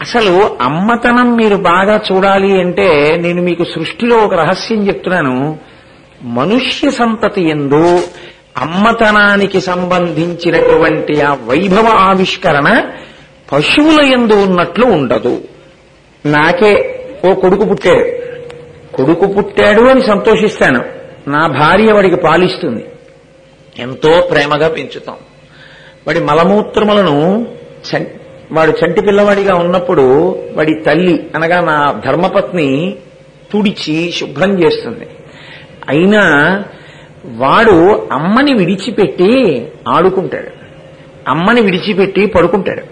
అసలు అమ్మతనం మీరు బాగా చూడాలి అంటే నేను మీకు సృష్టిలో ఒక రహస్యం చెప్తున్నాను. మనుష్య సంతతి ఎందు అమ్మతనానికి సంబంధించినటువంటి ఆ వైభవ ఆవిష్కరణ పశువుల ఎందు ఉన్నట్లు ఉండదు. నాకే ఓ కొడుకు పుట్టాడు. కొడుకు పుట్టాడు అని సంతోషిస్తాను. నా భార్య వాడికి పాలిస్తుంది. ఎంతో ప్రేమగా పెంచుతాం. వాడి మలమూత్రములను వాడు చంటి పిల్లవాడిగా ఉన్నప్పుడు వాడి తల్లి అనగా నా ధర్మపత్ని తుడిచి శుభ్రం చేస్తుంది. అయినా వాడు అమ్మని విడిచిపెట్టి ఆడుకుంటాడు. అమ్మని విడిచిపెట్టి పడుకుంటాడు.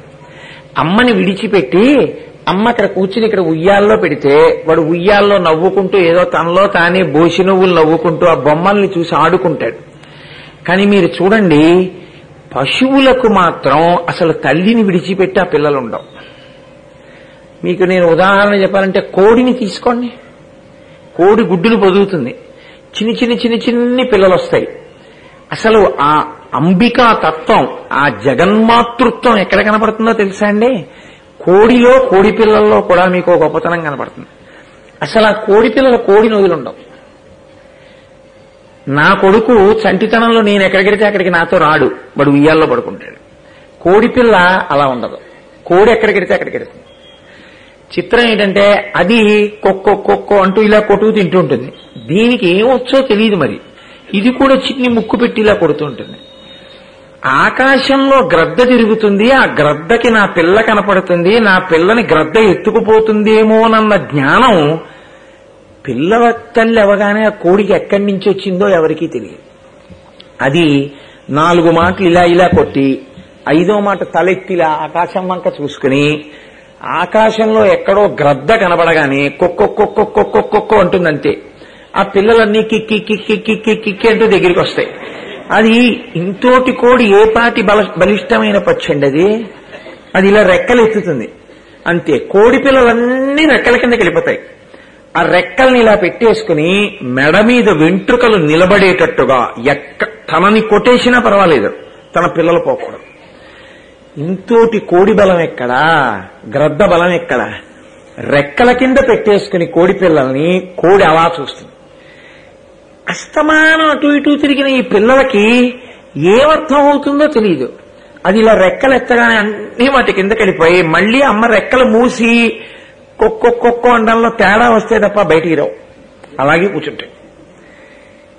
అమ్మని విడిచిపెట్టి అమ్మ అక్కడ కూర్చుని ఇక్కడ ఉయ్యాల్లో పెడితే వాడు ఉయ్యాల్లో నవ్వుకుంటూ ఏదో తనలో తానే బోసి నువ్వులు నవ్వుకుంటూ ఆ బొమ్మల్ని చూసి ఆడుకుంటాడు. కానీ మీరు చూడండి పశువులకు మాత్రం అసలు తల్లిని విడిచిపెట్టి ఆ పిల్లలు ఉండవు మీకు నేను ఉదాహరణ చెప్పాలంటే కోడిని తీసుకోండి. కోడి గుడ్డులు పొదుగుతుంది. చిన్ని చిన్ని చిన్ని చిన్ని పిల్లలు వస్తాయి అసలు ఆ అంబికా తత్వం ఆ జగన్మాతృత్వం ఎక్కడ కనపడుతుందో తెలుసా అండి? కోడిలో కోడి పిల్లల్లో కూడా మీకు గొప్పతనం కనపడుతుంది. అసలు ఆ కోడి పిల్లల కోడిని వదిలుండవు నా కొడుకు చంటితనంలో నేను ఎక్కడికెడితే అక్కడికి నాతో రాడు. వాడు ఉయ్యాల్లో పడుకుంటాడు. కోడి పిల్ల అలా ఉండదు. కోడి ఎక్కడికెడితే అక్కడికి చిత్రం ఏంటంటే అది కొక్కో కొక్కో అంటూ ఇలా కొట్టుకు తింటూ ఉంటుంది. దీనికి ఏం వచ్చో తెలియదు మరి. ఇది కూడా చిన్ని ముక్కు పెట్టి ఇలా కొడుతూ ఉంటుంది. ఆకాశంలో గ్రద్ద తిరుగుతుంది. ఆ గ్రద్దకి నా పిల్ల కనపడుతుంది. నా పిల్లని గ్రద్ద ఎత్తుకుపోతుందేమోనన్న జ్ఞానం పిల్లవ తల్లి అవగానే ఆ కోడికి ఎక్కడి నుంచి వచ్చిందో ఎవరికీ తెలియదు. అది నాలుగు మాటలు ఇలా ఇలా కొట్టి ఐదో మాట తలెత్తిలా ఆకాశం వంక చూసుకుని ఆకాశంలో ఎక్కడో గ్రద్ద కనబడగానే కొక్కో కొక్కో అంటుందంతే. ఆ పిల్లలన్నీ కిక్కి కిక్కి కిక్కి కిక్కి అంటూ దగ్గరికి వస్తాయి అది ఇంతోటి కోడి ఏ పాటి బల బలిష్టమైన పచ్చండి అది? అది ఇలా రెక్కలు ఎత్తుతుంది అంతే. కోడి పిల్లలన్నీ రెక్కల కిందకి వెళ్ళిపోతాయి. ఆ రెక్కల్ని ఇలా పెట్టేసుకుని మెడ మీద వెంట్రుకలు నిలబడేటట్టుగా ఎక్క తనని కొట్టేసినా పర్వాలేదు తన పిల్లలు పోకూడదు. ఇంతోటి కోడి బలం ఎక్కడా? గ్రద్ద బలం ఎక్కడా? రెక్కల కింద పెట్టేసుకుని కోడి పిల్లల్ని కోడి అలా చూస్తుంది. అస్తమానం అటు ఇటు తిరిగిన ఈ పిల్లలకి ఏమర్థం అవుతుందో తెలియదు అది ఇలా రెక్కలు ఎత్తగానే అన్ని వాటి కిందకి వెళ్ళిపోయి మళ్ళీ అమ్మ రెక్కలు మూసి కొక్కో అండంలో తేడా వస్తే తప్ప బయటికి రావు. అలాగే కూర్చుంటాయి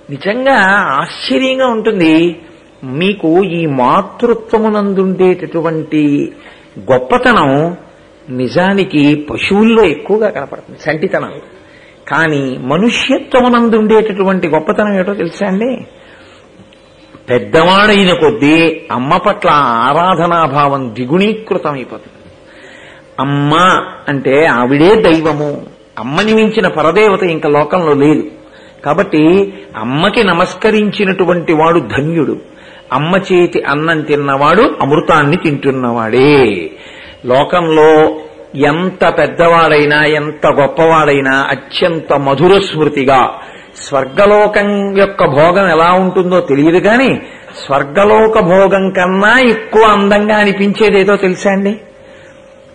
నిజంగా ఆశ్చర్యంగా ఉంటుంది. మీకు ఈ మాతృత్వమునందుండేటటువంటి గొప్పతనం నిజానికి పశువుల్లో ఎక్కువగా కనపడుతుంది సంటితనం కానీ మనుష్యత్వమునందుండేటటువంటి గొప్పతనం ఏటో తెలుసా అండి? పెద్దవాడైన కొద్దీ అమ్మ పట్ల ఆరాధనాభావం ద్విగుణీకృతం అయిపోతుంది అమ్మ అంటే ఆవిడే దైవము. అమ్మని మించిన పరదేవత ఇంకా లోకంలో లేదు. కాబట్టి అమ్మకి నమస్కరించినటువంటి వాడు ధన్యుడు. అమ్మ చేతి అన్నం తిన్నవాడు అమృతాన్ని తింటున్నవాడే. లోకంలో ఎంత పెద్దవాడైనా ఎంత గొప్పవాడైనా అత్యంత మధుర స్మృతిగా స్వర్గలోకం యొక్క భోగం ఎలా ఉంటుందో తెలియదు కానీ స్వర్గలోక భోగం కన్నా ఎక్కువ అందంగా అనిపించేదేదో తెలుసా అండి?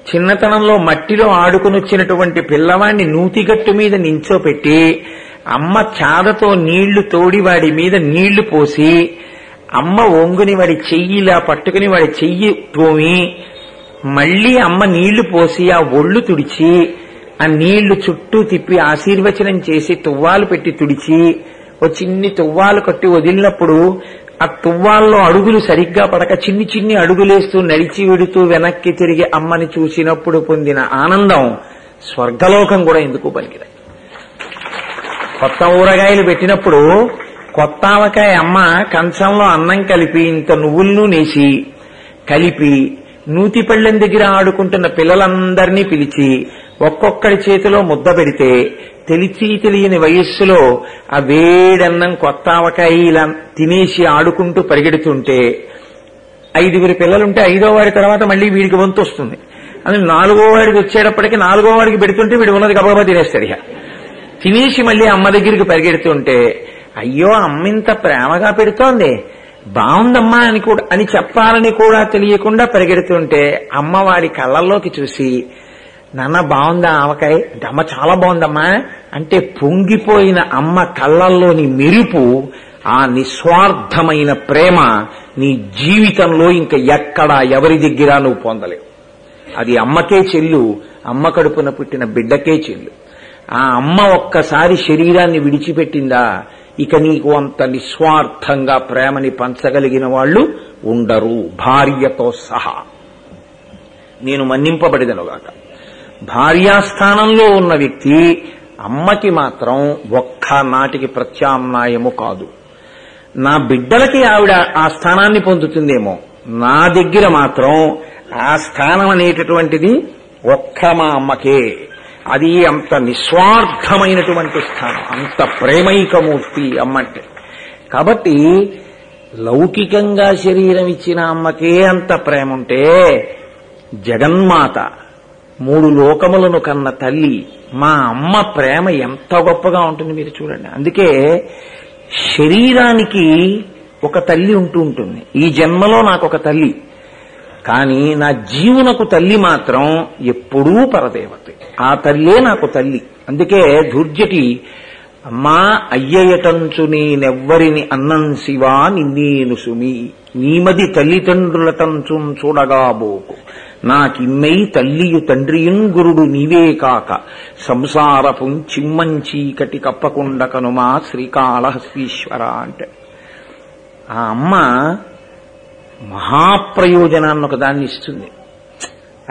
చిన్నతనంలో మట్టిలో ఆడుకుని వచ్చినటువంటి పిల్లవాడిని నూతిగట్టు మీద నించోపెట్టి అమ్మ చాదతో నీళ్ళు తోడి వాడి మీద నీళ్ళు పోసి అమ్మ ఒంగుని వాడి చెయ్యిలా పట్టుకుని వాడి చెయ్యి తోమి మళ్ళీ అమ్మ నీళ్ళు పోసి ఆ ఒళ్ళు తుడిచి ఆ నీళ్ళు చుట్టూ తిప్పి ఆశీర్వచనం చేసి తువ్వాలు పెట్టి తుడిచి ఓ చిన్ని తువ్వాలు కట్టి వదిలినప్పుడు ఆ తువ్వాల్లో అడుగులు సరిగ్గా పడక చిన్ని చిన్ని అడుగులేస్తూ నడిచి విడుతూ వెనక్కి తిరిగి అమ్మని చూసినప్పుడు పొందిన ఆనందం స్వర్గలోకం కూడా ఎందుకు పలికిరాయి కొత్త ఊరగాయలు పెట్టినప్పుడు కొత్త ఆవకాయ అమ్మ కంచంలో అన్నం కలిపి ఇంత నువ్వులను నేసి కలిపి నూతిపళ్ళెం దగ్గర ఆడుకుంటున్న పిల్లలందరినీ పిలిచి ఒక్కొక్కడి చేతిలో ముద్ద పెడితే తెలిసి తెలియని వయస్సులో ఆ వేడన్నం కొత్త ఆవకాయ ఇలా తినేసి ఆడుకుంటూ పరిగెడుతుంటే ఐదుగురు పిల్లలుంటే ఐదో వాడి తర్వాత మళ్ళీ వీడికి వంతు వస్తుంది. అని నాలుగో వాడికి వచ్చేటప్పటికి నాలుగో వాడికి పెడుతుంటే వీడు ఉన్నది గబగబా తినేస్తాడు ఇక. తినేసి మళ్ళీ అమ్మ దగ్గరికి పరిగెడుతుంటే అయ్యో అమ్మ ఇంత ప్రేమగా పెడుతోంది. బాగుందమ్మా అని కూడా అని చెప్పాలని కూడా తెలియకుండా పరిగెడుతుంటే అమ్మవారి కళ్ళల్లోకి చూసి నాన్న బాగుందా ఆవకాయ? అంటే అమ్మ చాలా బాగుందమ్మా. అంటే పొంగిపోయిన అమ్మ కళ్ళల్లోని మెరుపు ఆ నిస్వార్థమైన ప్రేమ నీ జీవితంలో ఇంకా ఎక్కడా ఎవరి దగ్గర నువ్వు పొందలేవు. అది అమ్మకే చెల్లు అమ్మ కడుపున పుట్టిన బిడ్డకే చెల్లు. ఆ అమ్మ ఒక్కసారి శరీరాన్ని విడిచిపెట్టిందా ఇక నీకు అంత నిస్వార్థంగా ప్రేమని పంచగలిగిన వాళ్ళు ఉండరు భార్యతో సహా. నేను మన్నింపబడిదనుగాక భార్యాస్థానంలో ఉన్న వ్యక్తి అమ్మకి మాత్రం ఒక్క నాటికి ప్రత్యామ్నాయము కాదు. నా బిడ్డలకి ఆవిడ ఆ స్థానాన్ని పొందుతుందేమో? నా దగ్గర మాత్రం ఆ స్థానం అనేటటువంటిది ఒక్క మా అమ్మకే. అది అంత నిస్వార్థమైనటువంటి స్థానం అంత ప్రేమైకమూర్తి అమ్మంటే. కాబట్టి లౌకికంగా శరీరం ఇచ్చిన అమ్మకే అంత ప్రేమ ఉంటే జగన్మాత మూడు లోకములను కన్న తల్లి మా అమ్మ ప్రేమ ఎంత గొప్పగా ఉంటుంది మీరు చూడండి. అందుకే శరీరానికి ఒక తల్లి ఉంటూ ఉంటుంది. ఈ జన్మలో నాకు ఒక తల్లి. కానీ నా జీవునకు తల్లి మాత్రం ఎప్పుడూ పరదేవతే. ఆ తల్లే నాకు తల్లి. అందుకే దుర్జటి అమ్మా అయ్యయటంచు నేనెవ్వరిని అన్నం శివా నిన్నేను సుమి. నీమది తల్లిదండ్రులటంచు చూడగాబోకు నాకిమ్మై తల్లియు తండ్రియున్ గురుడు నీవే కాక. సంసారపు చిమ్మంచీకటి కప్పకుండ కనుమా శ్రీకాళహస్తీశ్వర అంటే. ఆ అమ్మ మహాప్రయోజనాన్ని ఒకదాన్ని ఇస్తుంది.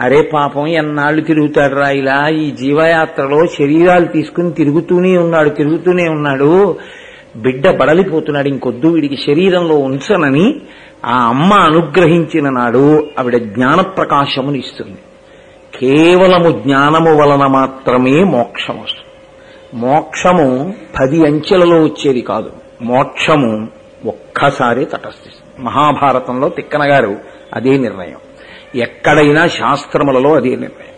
అరే పాపం ఎన్నాళ్ళు తిరుగుతాడు రా ఇలా ఈ జీవయాత్రలో శరీరాలు తీసుకుని తిరుగుతూనే ఉన్నాడు తిరుగుతూనే ఉన్నాడు. బిడ్డ బడలిపోతున్నాడు ఇంకొద్దు వీడికి శరీరంలో ఉంచనని ఆ అమ్మ అనుగ్రహించిన నాడు ఆవిడ జ్ఞాన ప్రకాశముని ఇస్తుంది. కేవలము జ్ఞానము వలన మాత్రమే మోక్షం వస్తుంది. మోక్షము పది అంచెలలో వచ్చేది కాదు. మోక్షము ఒక్కసారి తటస్థిస్తుంది. మహాభారతంలో తిక్కన గారు అదే నిర్ణయం. ఎక్కడైనా శాస్త్రములలో అదే నిర్ణయం.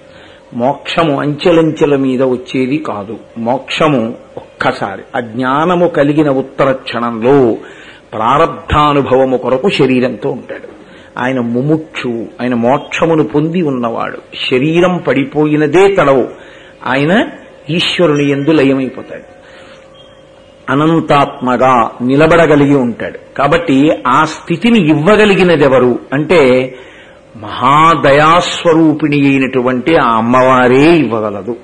మోక్షము అంచెలంచెల మీద వచ్చేది కాదు. మోక్షము ఒక్కసారి. అజ్ఞానము కలిగిన ఉత్తర క్షణంలో ప్రారబ్ధానుభవము కొరకు శరీరంతో ఉంటాడు. ఆయన ముముక్షు ఆయన మోక్షమును పొంది ఉన్నవాడు. శరీరం పడిపోయినదే తడవు. ఆయన ఈశ్వరుని ఎందు లయమైపోతాడు. అనంతాత్మగా నిలబడగలిగి ఉంటాడు. కాబట్టి ఆ స్థితిని ఇవ్వగలిగినదెవరు? అంటే మహాదయాస్వరూపిణి అయినటువంటి ఆ అమ్మవారే ఇవ్వగలదు.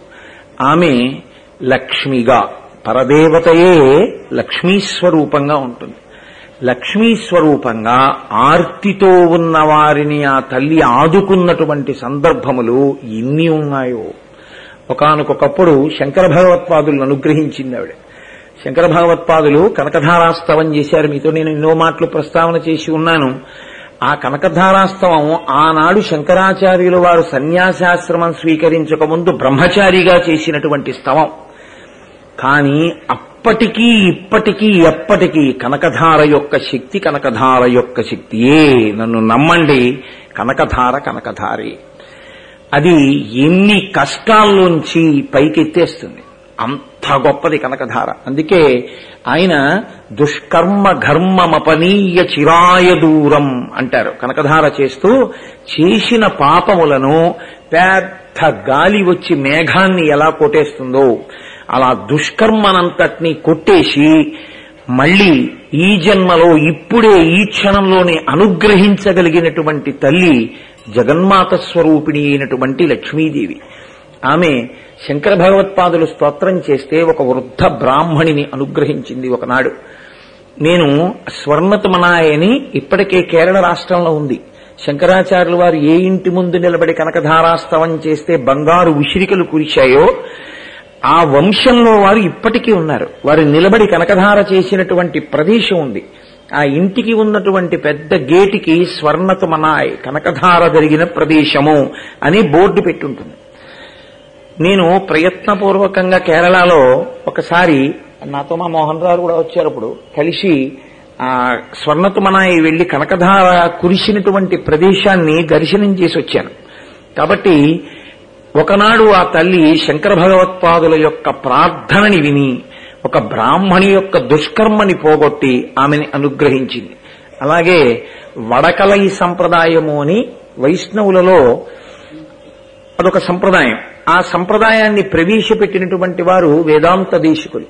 ఆమె లక్ష్మిగా పరదేవతయే లక్ష్మీస్వరూపంగా ఉంటుంది. లక్ష్మీస్వరూపంగా ఆర్తితో ఉన్న వారిని ఆ తల్లి ఆదుకున్నటువంటి సందర్భములు ఎన్ని ఉన్నాయో. ఒకనకొకప్పుడు శంకర భగవత్పాదులను అనుగ్రహించింది ఆవిడ. శంకర భగవత్పాదులు కనకధారాస్తవం చేశారు. మీతో నేను ఎన్నో మాటలు ప్రస్తావన చేసి ఉన్నాను. ఆ కనకధారాస్తవం ఆనాడు శంకరాచార్యులు వారు సన్యాసాశ్రమం స్వీకరించక ముందు బ్రహ్మచారిగా చేసినటువంటి స్తవం. కానీ అప్పటికీ ఇప్పటికీ ఎప్పటికీ కనకధార యొక్క శక్తి కనకధార యొక్క శక్తియే. నన్ను నమ్మండి కనకధార కనకధారే. అది ఎన్ని కష్టాల్లోంచి పైకెత్తేస్తుంది. అంత గొప్పది కనకధార. అందుకే ఆయన దుష్కర్మ ఘర్మమపనీయ చిరాయ దూరం అంటారు. కనకధార చేస్తూ చేసిన పాపములను పెద్ద గాలి వచ్చి మేఘాన్ని ఎలా కొట్టేస్తుందో అలా దుష్కర్మనంతటినీ కొట్టేసి మళ్ళీ ఈ జన్మలో ఇప్పుడే ఈ క్షణంలోనే అనుగ్రహించగలిగినటువంటి తల్లి జగన్మాత స్వరూపిణి అయినటువంటి లక్ష్మీదేవి. ఆమె శంకర భగవత్పాదులు స్తోత్రం చేస్తే ఒక వృద్ధ బ్రాహ్మణిని అనుగ్రహించింది ఒకనాడు. నేను స్వర్ణతమనాయని ఇప్పటికే కేరళ రాష్ట్రంలో ఉంది. శంకరాచార్యులు వారు ఏ ఇంటి ముందు నిలబడి కనకధారాస్తవం చేస్తే బంగారు ఉసిరికలు కురిశాయో ఆ వంశంలో వారు ఇప్పటికీ ఉన్నారు. వారు నిలబడి కనకధార చేసినటువంటి ప్రదేశం ఉంది. ఆ ఇంటికి ఉన్నటువంటి పెద్ద గేటికి స్వర్ణతమనాయ్ కనకధార జరిగిన ప్రదేశము అని బోర్డు పెట్టుంటుంది. నేను ప్రయత్నపూర్వకంగా కేరళలో ఒకసారి నాతో మా మోహన్ రావు కూడా వచ్చారు అప్పుడు కలిసి ఆ స్వర్ణతుమనాయి వెళ్ళి కనకధార కురిసినటువంటి ప్రదేశాన్ని దర్శనం చేసి వచ్చాను. కాబట్టి ఒకనాడు ఆ తల్లి శంకర భగవత్పాదుల యొక్క ప్రార్థనని విని ఒక బ్రాహ్మణి యొక్క దుష్కర్మని పోగొట్టి ఆమెని అనుగ్రహించింది. అలాగే వడకలై సంప్రదాయము అని వైష్ణవులలో అదొక సంప్రదాయం. ఆ సంప్రదాయాన్ని ప్రవేశపెట్టినటువంటి వారు వేదాంత దేశికులు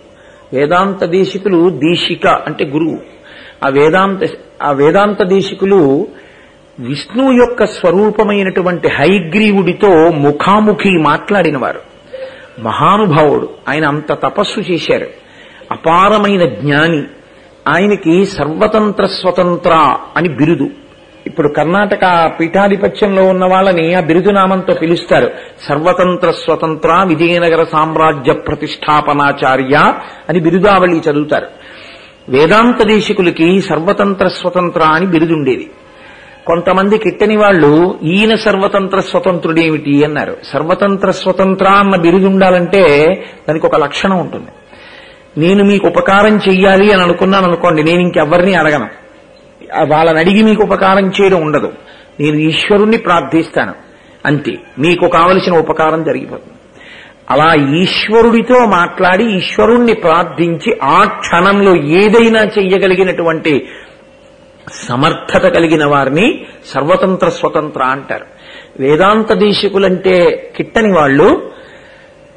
వేదాంత దేశికులు దీశిక అంటే గురువు. ఆ వేదాంత ఆ వేదాంత దేశికులు విష్ణువు యొక్క స్వరూపమైనటువంటి హైగ్రీవుడితో ముఖాముఖి మాట్లాడినవారు. మహానుభావుడు. ఆయన అంత తపస్సు చేశారు. అపారమైన జ్ఞాని. ఆయనకి సర్వతంత్ర స్వతంత్ర అని బిరుదు. ఇప్పుడు కర్ణాటక పీఠాధిపత్యంలో ఉన్న వాళ్ళని ఆ బిరుదు నామంతో పిలుస్తారు. సర్వతంత్ర స్వతంత్ర విజయనగర సామ్రాజ్య ప్రతిష్టాపనాచార్య అని బిరుదావళి చదువుతారు. వేదాంత దేశికులకి సర్వతంత్ర స్వతంత్ర అని బిరుదుండేది. కొంతమంది కిట్టని వాళ్ళు ఈయన సర్వతంత్ర స్వతంత్రుడేమిటి అన్నారు. సర్వతంత్ర స్వతంత్ర అన్న బిరుదు ఉండాలంటే దానికి ఒక లక్షణం ఉంటుంది. నేను మీకు ఉపకారం చెయ్యాలి అని అనుకున్నాను అనుకోండి నేను ఇంకెవ్వరిని అడగను. వాళ్ళని అడిగి మీకు ఉపకారం చేయడం ఉండదు. నేను ఈశ్వరుణ్ణి ప్రార్థిస్తాను. అంతే. మీకు కావలసిన ఉపకారం జరిగిపోతుంది. అలా ఈశ్వరుడితో మాట్లాడి ఈశ్వరుణ్ణి ప్రార్థించి ఆ క్షణంలో ఏదైనా చెయ్యగలిగినటువంటి సమర్థత కలిగిన వారిని సర్వతంత్ర స్వతంత్ర అంటారు. వేదాంత దేశికులంటే కిట్టని వాళ్ళు.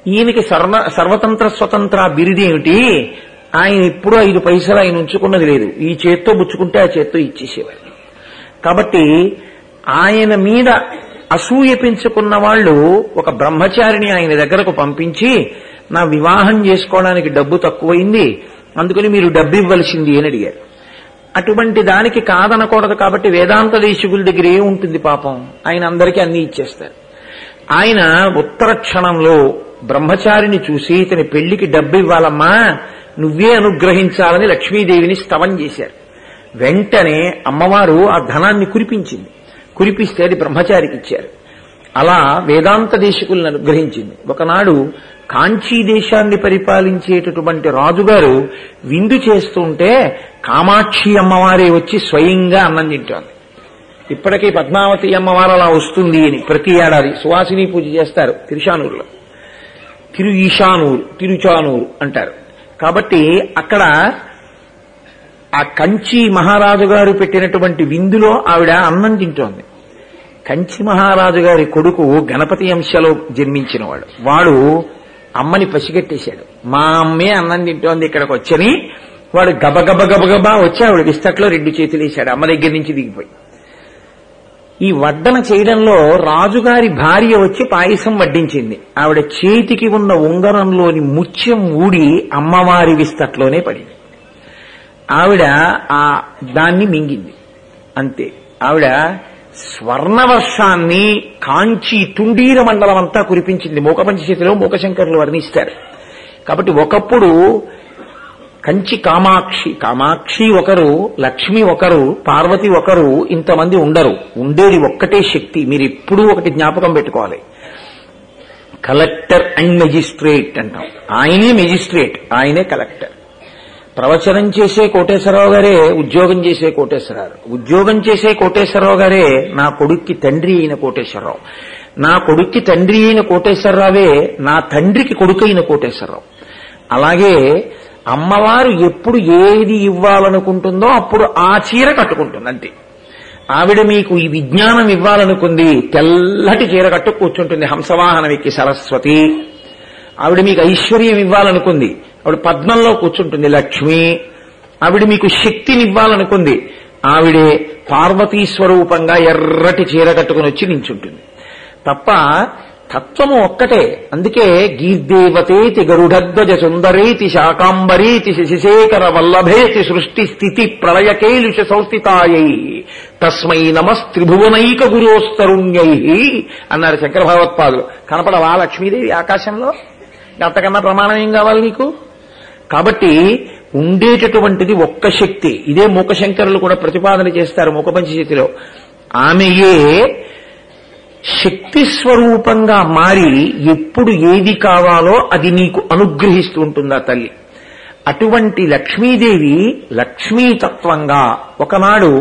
ఈయనకి సర్వ సర్వతంత్ర స్వతంత్ర బిరుదేమిటి ఆయన ఎప్పుడూ ఐదు పైసలు ఆయన ఉంచుకున్నది లేదు. ఈ చేత్తో పుచ్చుకుంటే ఆ చేత్తో ఇచ్చేసేవారు. కాబట్టి ఆయన మీద అసూయ పెంచుకున్న వాళ్ళు ఒక బ్రహ్మచారిని ఆయన దగ్గరకు పంపించి నా వివాహం చేసుకోవడానికి డబ్బు తక్కువైంది. అందుకని మీరు డబ్బు ఇవ్వవలసింది అని అడిగారు. అటువంటి దానికి కాదనకూడదు కాబట్టి వేదాంత దేశికుల దగ్గర ఏముంటుంది పాపం? ఆయన అందరికీ అన్ని ఇచ్చేస్తారు. ఆయన ఉత్తర క్షణంలో బ్రహ్మచారిని చూసి ఇతని పెళ్ళికి డబ్బు ఇవ్వాలమ్మా నువ్వే అనుగ్రహించాలని లక్ష్మీదేవిని స్తవం చేశారు. వెంటనే అమ్మవారు ఆ ధనాన్ని కురిపించింది. కురిపిస్తే అది బ్రహ్మచారికి ఇచ్చారు. అలా వేదాంత దేశకులను అనుగ్రహించింది. ఒకనాడు కాంచీ దేశాన్ని పరిపాలించేటటువంటి రాజుగారు విందు చేస్తుంటే కామాక్షి అమ్మవారే వచ్చి స్వయంగా అన్నం తింటోంది ఇప్పటికీ పద్మావతి అమ్మవారు అలా వస్తుంది అని ప్రతి ఏడాది సువాసిని పూజ చేస్తారు తిరుషానూరులో తిరు ఈశానూరు తిరుచానూరు అంటారు. కాబట్టి అక్కడ ఆ కంచి మహారాజు గారు పెట్టినటువంటి విందులో ఆవిడ అన్నం తింటోంది. కంచి మహారాజు గారి కొడుకు గణపతి అంశలో జన్మించినవాడు. వాడు అమ్మని పసిగట్టేశాడు. మా అమ్మే అన్నం తింటోంది ఇక్కడికి వచ్చని వాడు గబగబ గబగబా వచ్చి ఆవిడ విస్తట్లో రెండు చేతులు వేశాడు. అమ్మ దగ్గర నుంచి దిగిపోయి. ఈ వడ్డన చేయడంలో రాజుగారి భార్య వచ్చి పాయసం వడ్డించింది. ఆవిడ చేతికి ఉన్న ఉంగరంలోని ముత్యం ఊడి అమ్మవారి విస్తట్లోనే పడింది. ఆవిడ ఆ దాన్ని మింగింది. అంతే. ఆవిడ స్వర్ణవర్షాన్ని కాంచి తుండీర మండలం అంతా కురిపించింది. మూకపంచశతిలో మూకశంకరులు వర్ణిస్తారు. కాబట్టి ఒకప్పుడు కంచి కామాక్షి కామాక్షి ఒకరు లక్ష్మి ఒకరు పార్వతి ఒకరు ఇంతమంది ఉండరు. ఉండేది ఒక్కటే శక్తి. మీరు ఎప్పుడూ ఒకటి జ్ఞాపకం పెట్టుకోవాలి. కలెక్టర్ అండ్ మెజిస్ట్రేట్ అంటాం. ఆయనే మెజిస్ట్రేట్ ఆయనే కలెక్టర్. ప్రవచనం చేసే కోటేశ్వరరావు గారే ఉద్యోగం చేసే కోటేశ్వరరావు. ఉద్యోగం చేసే కోటేశ్వరరావు గారే నా కొడుక్కి తండ్రి అయిన కోటేశ్వరరావు. నా కొడుక్కి తండ్రి అయిన కోటేశ్వరరావే నా తండ్రికి కొడుకైన కోటేశ్వరరావు. అలాగే అమ్మవారు ఎప్పుడు ఏది ఇవ్వాలనుకుంటుందో అప్పుడు ఆ చీర కట్టుకుంటుంది అంతే. ఆవిడ మీకు ఈ విజ్ఞానం ఇవ్వాలనుకుంది తెల్లటి చీర కట్టు కూర్చుంటుంది హంసవాహనం ఎక్కి సరస్వతి. ఆవిడ మీకు ఐశ్వర్యం ఇవ్వాలనుకుంది ఆవిడ పద్మంలో కూర్చుంటుంది లక్ష్మి. ఆవిడ మీకు శక్తినివ్వాలనుకుంది. ఆవిడే పార్వతీ స్వరూపంగా ఎర్రటి చీర కట్టుకుని వచ్చి నించుంటుంది. తప్ప తత్వము ఒక్కటే. అందుకే గీర్దేవతేతి గరుడధ్వజ సుందరేతి శాకాంబరీతి శశిశేఖర వల్లభేతి సృష్టి స్థితి ప్రళయకేలుష సంస్థితాయై. తస్మై నమస్త్రిభువనైక గురోస్తరుణ్యై. అన్నారు శంకర భగవత్పాదులు. కనపడవా లక్ష్మీదేవి ఆకాశంలో? అంతకన్నా ప్రమాణం ఏం కావాలి నీకు? కాబట్టి ఉండేటటువంటిది ఒక్క శక్తి. ఇదే మూకశంకరులు కూడా ప్రతిపాదన చేస్తారు మూకపంచశతిలో ఆమెయే శక్తి స్వరూపంగా మారి ఎప్పుడు ఏది కావాలో అది నీకు అనుగ్రహిస్తూ ఉంటుందా తల్లి. అటువంటి లక్ష్మీదేవి లక్ష్మీతత్వంగా ఒకనాడు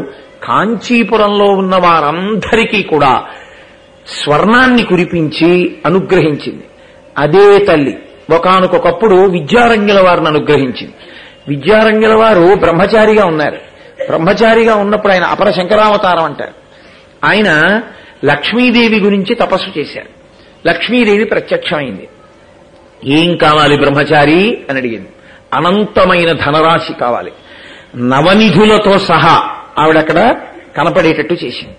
కాంచీపురంలో ఉన్న వారందరికీ కూడా స్వర్ణాన్ని కురిపించి అనుగ్రహించింది. అదే తల్లి. ఒకనకొకప్పుడు విద్యారంగుల వారిని అనుగ్రహించింది. విద్యారంగుల వారు బ్రహ్మచారిగా ఉన్నారు. బ్రహ్మచారిగా ఉన్నప్పుడు ఆయన అపర శంకరావతారం అంటారు. ఆయన లక్ష్మీదేవి గురించి తపస్సు చేశారు. లక్ష్మీదేవి ప్రత్యక్షమైంది. ఏం కావాలి బ్రహ్మచారి? అని అడిగింది. అనంతమైన ధనరాశి కావాలి. నవనిధులతో సహా ఆవిడక్కడ కనపడేటట్టు చేసింది.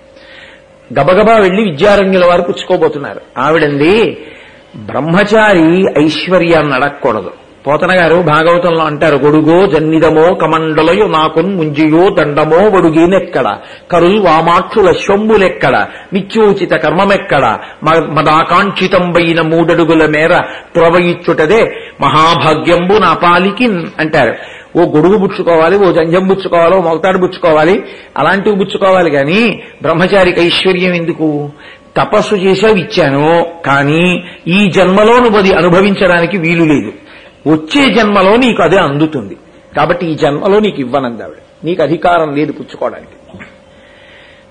గబగబా వెళ్ళి విద్యారంగుల వారు పుచ్చుకోబోతున్నారు. ఆవిడంది బ్రహ్మచారి ఐశ్వర్యాన్ని అడగకూడదు. పోతన గారు భాగవతంలో అంటారు గొడుగో జన్నిదమో కమండలయో నాకున్ ముంజియో దండమో వడుగీనెక్కడ? కరుల్ వామాక్షుల శంబులెక్కడ? నిత్యోచిత కర్మమెక్కడ? మ- మదాకాంక్షితంబైన మూడడుగుల మేర త్రవయిచ్చుటదే మహాభాగ్యంబు నా పాలికి అంటారు. ఓ గొడుగు బుచ్చుకోవాలి ఓ జంజం బుచ్చుకోవాలి ఓ మొగతాడు పుచ్చుకోవాలి అలాంటివి పుచ్చుకోవాలి కానీ బ్రహ్మచారికి ఐశ్వర్యం ఎందుకు? తపస్సు చేసావు ఇచ్చాను కానీ ఈ జన్మలో నువ్వు అది అనుభవించడానికి వీలు లేదు. వచ్చే జన్మలో నీకు అదే అందుతుంది. కాబట్టి ఈ జన్మలో నీకు ఇవ్వనంది ఆవిడ. నీకు అధికారం లేదు పుచ్చుకోవడానికి.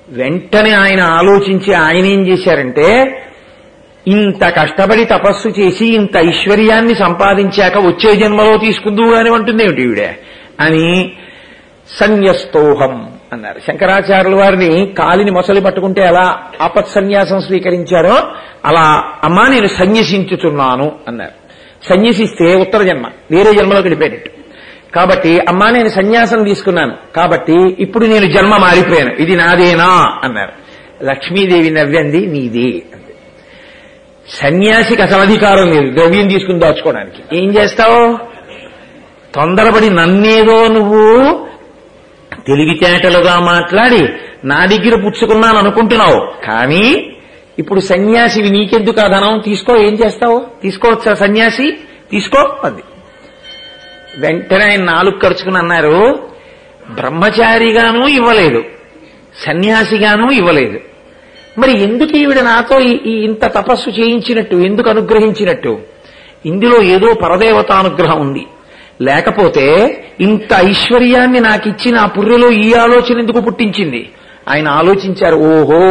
వెంటనే ఆయన ఆలోచించి ఆయన ఏం చేశారంటే ఇంత కష్టపడి తపస్సు చేసి ఇంత ఐశ్వర్యాన్ని సంపాదించాక వచ్చే జన్మలో తీసుకుందువు అని అంటుంది ఏమిటి ఈవిడే? అని సన్యస్తోహం. అన్నారు. శంకరాచార్యుల వారిని కాలిని మొసలి పట్టుకుంటే ఎలా ఆపత్ సన్యాసం స్వీకరించారో అలా అమ్మా నేను సన్యసించుతున్నాను అన్నారు. సన్యసిస్తే ఉత్తర జన్మ వేరే జన్మలోకి వెళ్ళిపోయేటట్టు. కాబట్టి అమ్మా నేను సన్యాసం తీసుకున్నాను కాబట్టి ఇప్పుడు నేను జన్మ మారిపోయాను. ఇది నాదేనా అన్నారు. లక్ష్మీదేవి నవ్వంది నీదే అంది. సన్యాసికి అసలు అధికారం లేదు ద్రవ్యం తీసుకుని దాచుకోవడానికి. ఏం చేస్తావు? తొందరపడి నన్నేదో నువ్వు తెలివితేటలుగా మాట్లాడి నా దగ్గర పుచ్చుకున్నాను అనుకుంటున్నావు. కానీ ఇప్పుడు సన్యాసివి నీకెందుకు ఆ ధనం? తీసుకో ఏం చేస్తావు? తీసుకోవచ్చా సన్యాసి? తీసుకో అది. వెంటనే ఆయన నాలుగు ఖర్చుకుని అన్నారు బ్రహ్మచారిగాను ఇవ్వలేదు సన్యాసిగాను ఇవ్వలేదు. మరి ఎందుకు ఈవిడ నాతో ఈ ఇంత తపస్సు చేయించినట్టు ఎందుకు అనుగ్రహించినట్టు? ఇందులో ఏదో పరదేవతానుగ్రహం ఉంది. లేకపోతే ఇంత ఐశ్వర్యాన్ని నాకు ఇచ్చి నా పుర్రెలో ఈ ఆలోచన ఎందుకు పుట్టించింది? ఆయన ఆలోచించారు ఓహో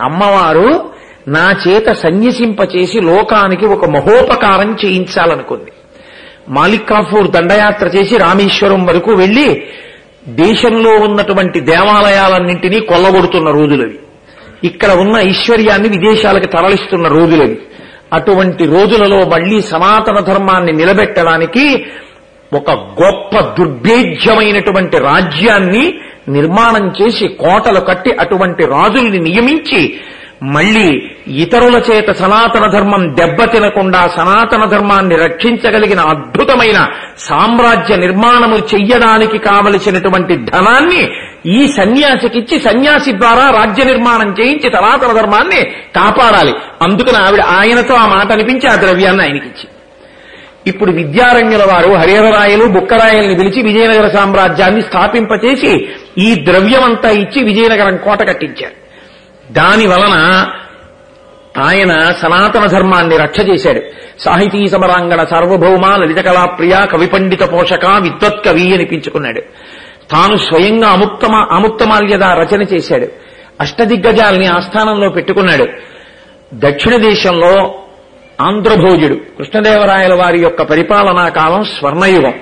అమ్మవారు నా చేత సన్యసింపచేసి లోకానికి ఒక మహోపకారం చేయించాలనుకుంది. మాలిక్ కాఫూర్ దండయాత్ర చేసి రామేశ్వరం వరకు వెళ్ళి దేశంలో ఉన్నటువంటి దేవాలయాలన్నింటినీ కొల్లగొడుతున్న రోజులవి. ఇక్కడ ఉన్న ఐశ్వర్యాన్ని విదేశాలకు తరలిస్తున్న రోజులవి. అటువంటి రోజులలో మళ్ళీ సనాతన ధర్మాన్ని నిలబెట్టడానికి ఒక గొప్ప దుర్భేద్యమైనటువంటి రాజ్యాన్ని నిర్మాణం చేసి కోటలు కట్టి అటువంటి రాజుల్ని నియమించి మళ్ళీ ఇతరుల చేత సనాతన ధర్మం దెబ్బతినకుండా సనాతన ధర్మాన్ని రక్షించగలిగిన అద్భుతమైన సామ్రాజ్య నిర్మాణము చెయ్యడానికి కావలసినటువంటి ధనాన్ని ఈ సన్యాసికిచ్చి సన్యాసి ద్వారా రాజ్య నిర్మాణం చేయించి సనాతన ధర్మాన్ని కాపాడాలి. అందుకని ఆవిడ ఆయనతో ఆ మాట అనిపించి ఆ ద్రవ్యాన్ని ఆయనకిచ్చింది. ఇప్పుడు విద్యారణ్యుల వారు హరిహరాయలు బుక్కరాయల్ని పిలిచి విజయనగర సామ్రాజ్యాన్ని స్థాపింపచేసి ఈ ద్రవ్యమంతా ఇచ్చి విజయనగరం కోట కట్టించారు. దాని వలన ఆయన సనాతన ధర్మాన్ని రక్ష చేశాడు. సాహితీ సమరాంగణ సార్వభౌమ లలిత కళాప్రియ కవి పండిత పోషక విద్వత్ కవి అనిపించుకున్నాడు తాను స్వయంగా అముక్తమ అముక్తమాల్యద రచన చేశాడు. అష్టదిగ్గజాల్ని ఆస్థానంలో పెట్టుకున్నాడు. దక్షిణ దేశంలో ఆంధ్రభోజుడు. కృష్ణదేవరాయల వారి యొక్క పరిపాలనా కాలం స్వర్ణయుగం.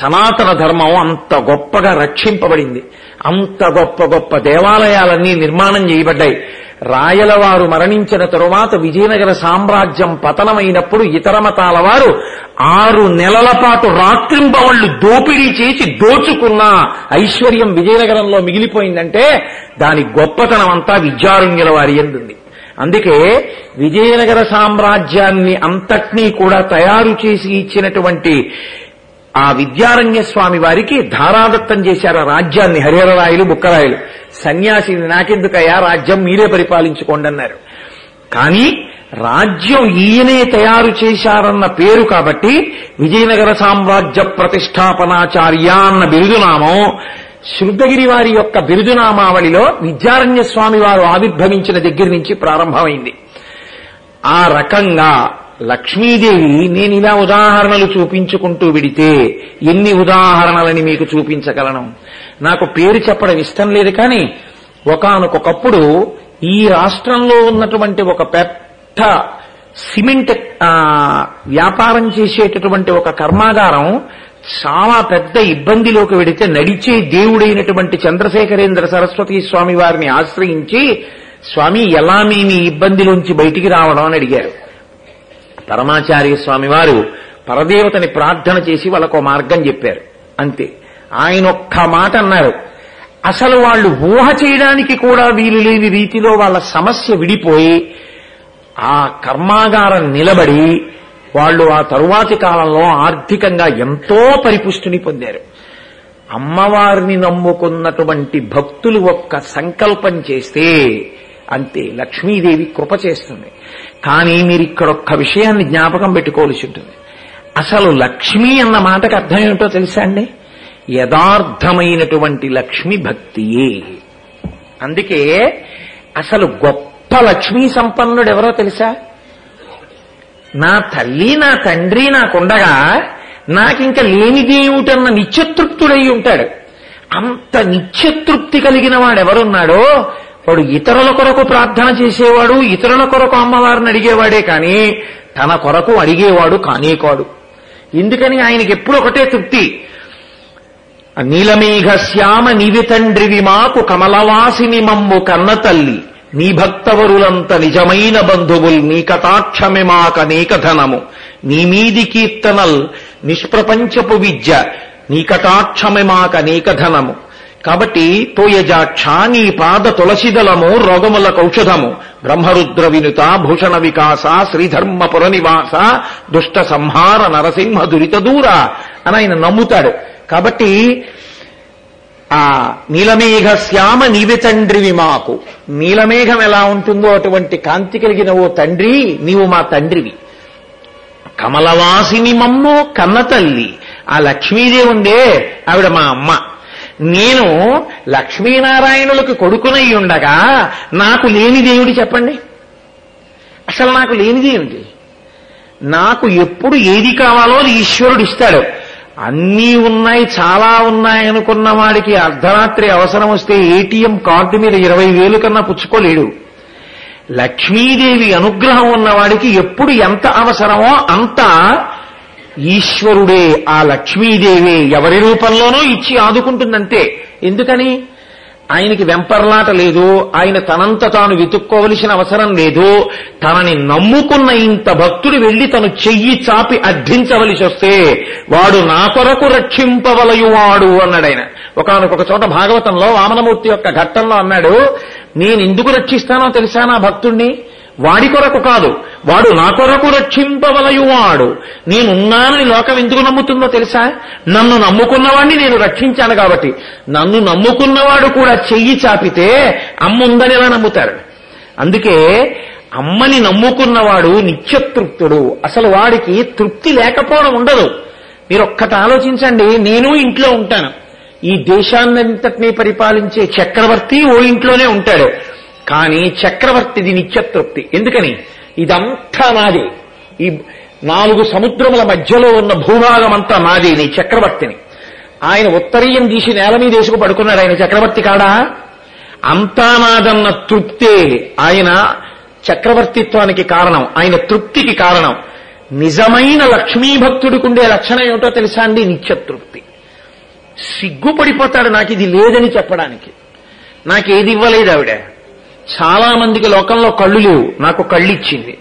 సనాతన ధర్మం అంత గొప్పగా రక్షింపబడింది. అంత గొప్ప గొప్ప దేవాలయాలన్నీ నిర్మాణం చేయబడ్డాయి. రాయలవారు మరణించిన తరువాత విజయనగర సామ్రాజ్యం పతనమైనప్పుడు ఇతర మతాల వారు ఆరు నెలల పాటు రాత్రింబవళ్ళు దోపిడీ చేసి దోచుకున్న ఐశ్వర్యం విజయనగరంలో మిగిలిపోయిందంటే దాని గొప్పతనం అంతా విద్యారుణ్యుల వారి ఎందుంది. అందుకే విజయనగర సామ్రాజ్యాన్ని అంతటినీ కూడా తయారు చేసి ఇచ్చినటువంటి ఆ విద్యారణ్య స్వామి వారికి ధారాదత్తం చేశారు ఆ రాజ్యాన్ని హరిహరరాయలు బుక్కరాయలు. సన్యాసిని నాకెందుకయ్యా? రాజ్యం మీరే పరిపాలించుకోండి అన్నారు. కానీ రాజ్యం ఈయనే తయారు చేశారన్న పేరు కాబట్టి విజయనగర సామ్రాజ్య ప్రతిష్టాపనాచార్య అన్న బిరుదునామం శృద్ధగిరి వారి యొక్క బిరుదునామావళిలో విద్యారణ్య స్వామి వారు ఆవిర్భవించిన దగ్గర నుంచి ప్రారంభమైంది. ఆ రకంగా లక్ష్మీదేవి నేను ఇలా ఉదాహరణలు చూపించుకుంటూ విడితే ఎన్ని ఉదాహరణలని మీకు చూపించగలను? నాకు పేరు చెప్పడం ఇష్టం లేదు కానీ ఒకనకొకప్పుడు ఈ రాష్ట్రంలో ఉన్నటువంటి ఒక పెద్ద సిమెంట్ వ్యాపారం చేసేటటువంటి ఒక కర్మాగారం చాలా పెద్ద ఇబ్బందిలోకి వెడితే నడిచే దేవుడైనటువంటి చంద్రశేఖరేంద్ర సరస్వతి స్వామి వారిని ఆశ్రయించి స్వామి ఎలా మేము ఇబ్బందిలోంచి బయటికి రావడం అని అడిగారు. పరమాచార్య స్వామి వారు పరదేవతని ప్రార్థన చేసి వాళ్ళకు మార్గం చెప్పారు. అంతే. ఆయన ఒక్క మాట అన్నారు. అసలు వాళ్ళు ఊహ చేయడానికి కూడా వీలు లేని రీతిలో వాళ్ళ సమస్య విడిపోయి ఆ కర్మాగారం నిలబడి వాళ్ళు ఆ తరువాతి కాలంలో ఆర్థికంగా ఎంతో పరిపుష్టిని పొందారు. అమ్మవారిని నమ్ముకున్నటువంటి భక్తులు ఒక్క సంకల్పం చేస్తే అంతే లక్ష్మీదేవి కృప చేస్తుంది. కానీ మీరు ఇక్కడ ఒక్క విషయాన్ని జ్ఞాపకం పెట్టుకోవాల్సి ఉంటుంది. అసలు లక్ష్మి అన్న మాటకు అర్థం ఏమిటో తెలుసా అండి? యథార్థమైనటువంటి లక్ష్మి భక్తియే. అందుకే అసలు గొప్ప లక్ష్మీ సంపన్నుడు ఎవరో తెలుసా? నా తల్లి నా తండ్రి నాకుండగా నాకింక లేనిదేమిటన్న నిత్యతృప్తుడై ఉంటాడు. అంత నిత్యతృప్తి కలిగిన వాడు ఎవరున్నాడో వాడు ఇతరుల కొరకు ప్రార్థన చేసేవాడు ఇతరుల కొరకు అమ్మవారిని అడిగేవాడే కానీ తన కొరకు అడిగేవాడు కానే కాడు. ఎందుకని ఆయనకి ఎప్పుడు ఒకటే తృప్తి? నీలమేఘ శ్యామ నివి తండ్రివి మాకు కమలవాసిని మమ్ము కన్న తల్లి నీ భక్తవరులంత నిజమైన బంధువుల్ నీ కటాక్షమే మాకనేక ధనము నీ మీది కీర్తనల్ నిష్ప్రపంచపు విద్య నీ కటాక్షమే మాకనేక ధనము కాబట్టి తోయజాక్ష నీ పాద తులసిదలము రోగముల కౌషధము బ్రహ్మరుద్ర వినుత భూషణ వికాస శ్రీధర్మపుర నివాస దుష్ట సంహార నరసింహ దురిత దూర అని ఆయన నమ్ముతాడు. కాబట్టి ఆ నీలమేఘ శ్యామ నీవి తండ్రివి మాకు. నీలమేఘం ఎలా ఉంటుందో అటువంటి కాంతి కలిగిన ఓ తండ్రి నీవు మా తండ్రివి. కమలవాసిని మమ్ము కన్న తల్లి ఆ లక్ష్మీదేవి ఉందే ఆవిడ మా అమ్మ. నేను లక్ష్మీనారాయణులకు కొడుకునై ఉండగా నాకు లేని దేవుడు చెప్పండి. అసలు నాకు లేనిదేమిటి? నాకు ఎప్పుడు ఏది కావాలో ఈశ్వరుడు ఇస్తాడు అన్నీ ఉన్నాయి చాలా ఉన్నాయి అనుకున్న వాడికి అర్ధరాత్రి అవసరం వస్తే ఏటీఎం కార్డు మీద ఇరవై వేలు కన్నా పుచ్చుకోలేడు. లక్ష్మీదేవి అనుగ్రహం ఉన్నవాడికి ఎప్పుడు ఎంత అవసరమో అంత ఈశ్వరుడే ఆ లక్ష్మీదేవి ఎవరి రూపంలోనూ ఇచ్చి ఆదుకుంటుందంతే. ఎందుకని? ఆయనకి వెంపర్లాట లేదు ఆయన తనంత తాను వెతుక్కోవలసిన అవసరం లేదు. తనని నమ్ముకున్న ఇంత భక్తుడు వెళ్ళి తను చెయ్యి చాపి అర్థించవలసి వస్తే వాడు నా కొరకు రక్షింపవలయువాడు అన్నాడు ఆయన. ఒకనొక చోట భాగవతంలో వామనమూర్తి యొక్క ఘట్టంలో అన్నాడు నేను ఎందుకు రక్షిస్తానో తెలుసా నా భక్తుణ్ణి? వాడి కొరకు కాదు. వాడు నా కొరకు రక్షింపవలయువాడు. నేనున్నానని లోకం ఎందుకు నమ్ముతుందో తెలుసా? నన్ను నమ్ముకున్నవాడిని నేను రక్షించాను కాబట్టి. నన్ను నమ్ముకున్నవాడు కూడా చెయ్యి చాపితే అమ్ముందని ఎలా నమ్ముతారు? అందుకే అమ్మని నమ్ముకున్నవాడు నిత్యతృప్తుడు. అసలు వాడికి తృప్తి లేకపోవడం ఉండదు. మీరు ఒక్కటి ఆలోచించండి. నేను ఇంట్లో ఉంటాను. ఈ దేశాన్నంతటినీ పరిపాలించే చక్రవర్తి ఓ ఇంట్లోనే ఉంటాడు. కానీ చక్రవర్తిది నిత్యతృప్తి. ఎందుకని? ఇదంతా నాది. ఈ నాలుగు సముద్రముల మధ్యలో ఉన్న భూభాగం అంతా నాది నీ చక్రవర్తిని. ఆయన ఉత్తరీయం తీసి నేల మీద వేసుకు పడుకున్నాడు ఆయన చక్రవర్తి కాడా? అంతా నాదన్న తృప్తే ఆయన చక్రవర్తిత్వానికి కారణం. ఆయన తృప్తికి కారణం. నిజమైన లక్ష్మీభక్తుడికి ఉండే లక్షణం ఏమిటో తెలుసా అండి? నిత్యతృప్తి. సిగ్గుపడిపోతాడు. నాకు ఇది లేదని చెప్పడానికి. నాకేది ఇవ్వలేదు ఆవిడ. చాలా మందికి లోకంలో కళ్ళు లేవు. నాకు కళ్ళు ఇచ్చింది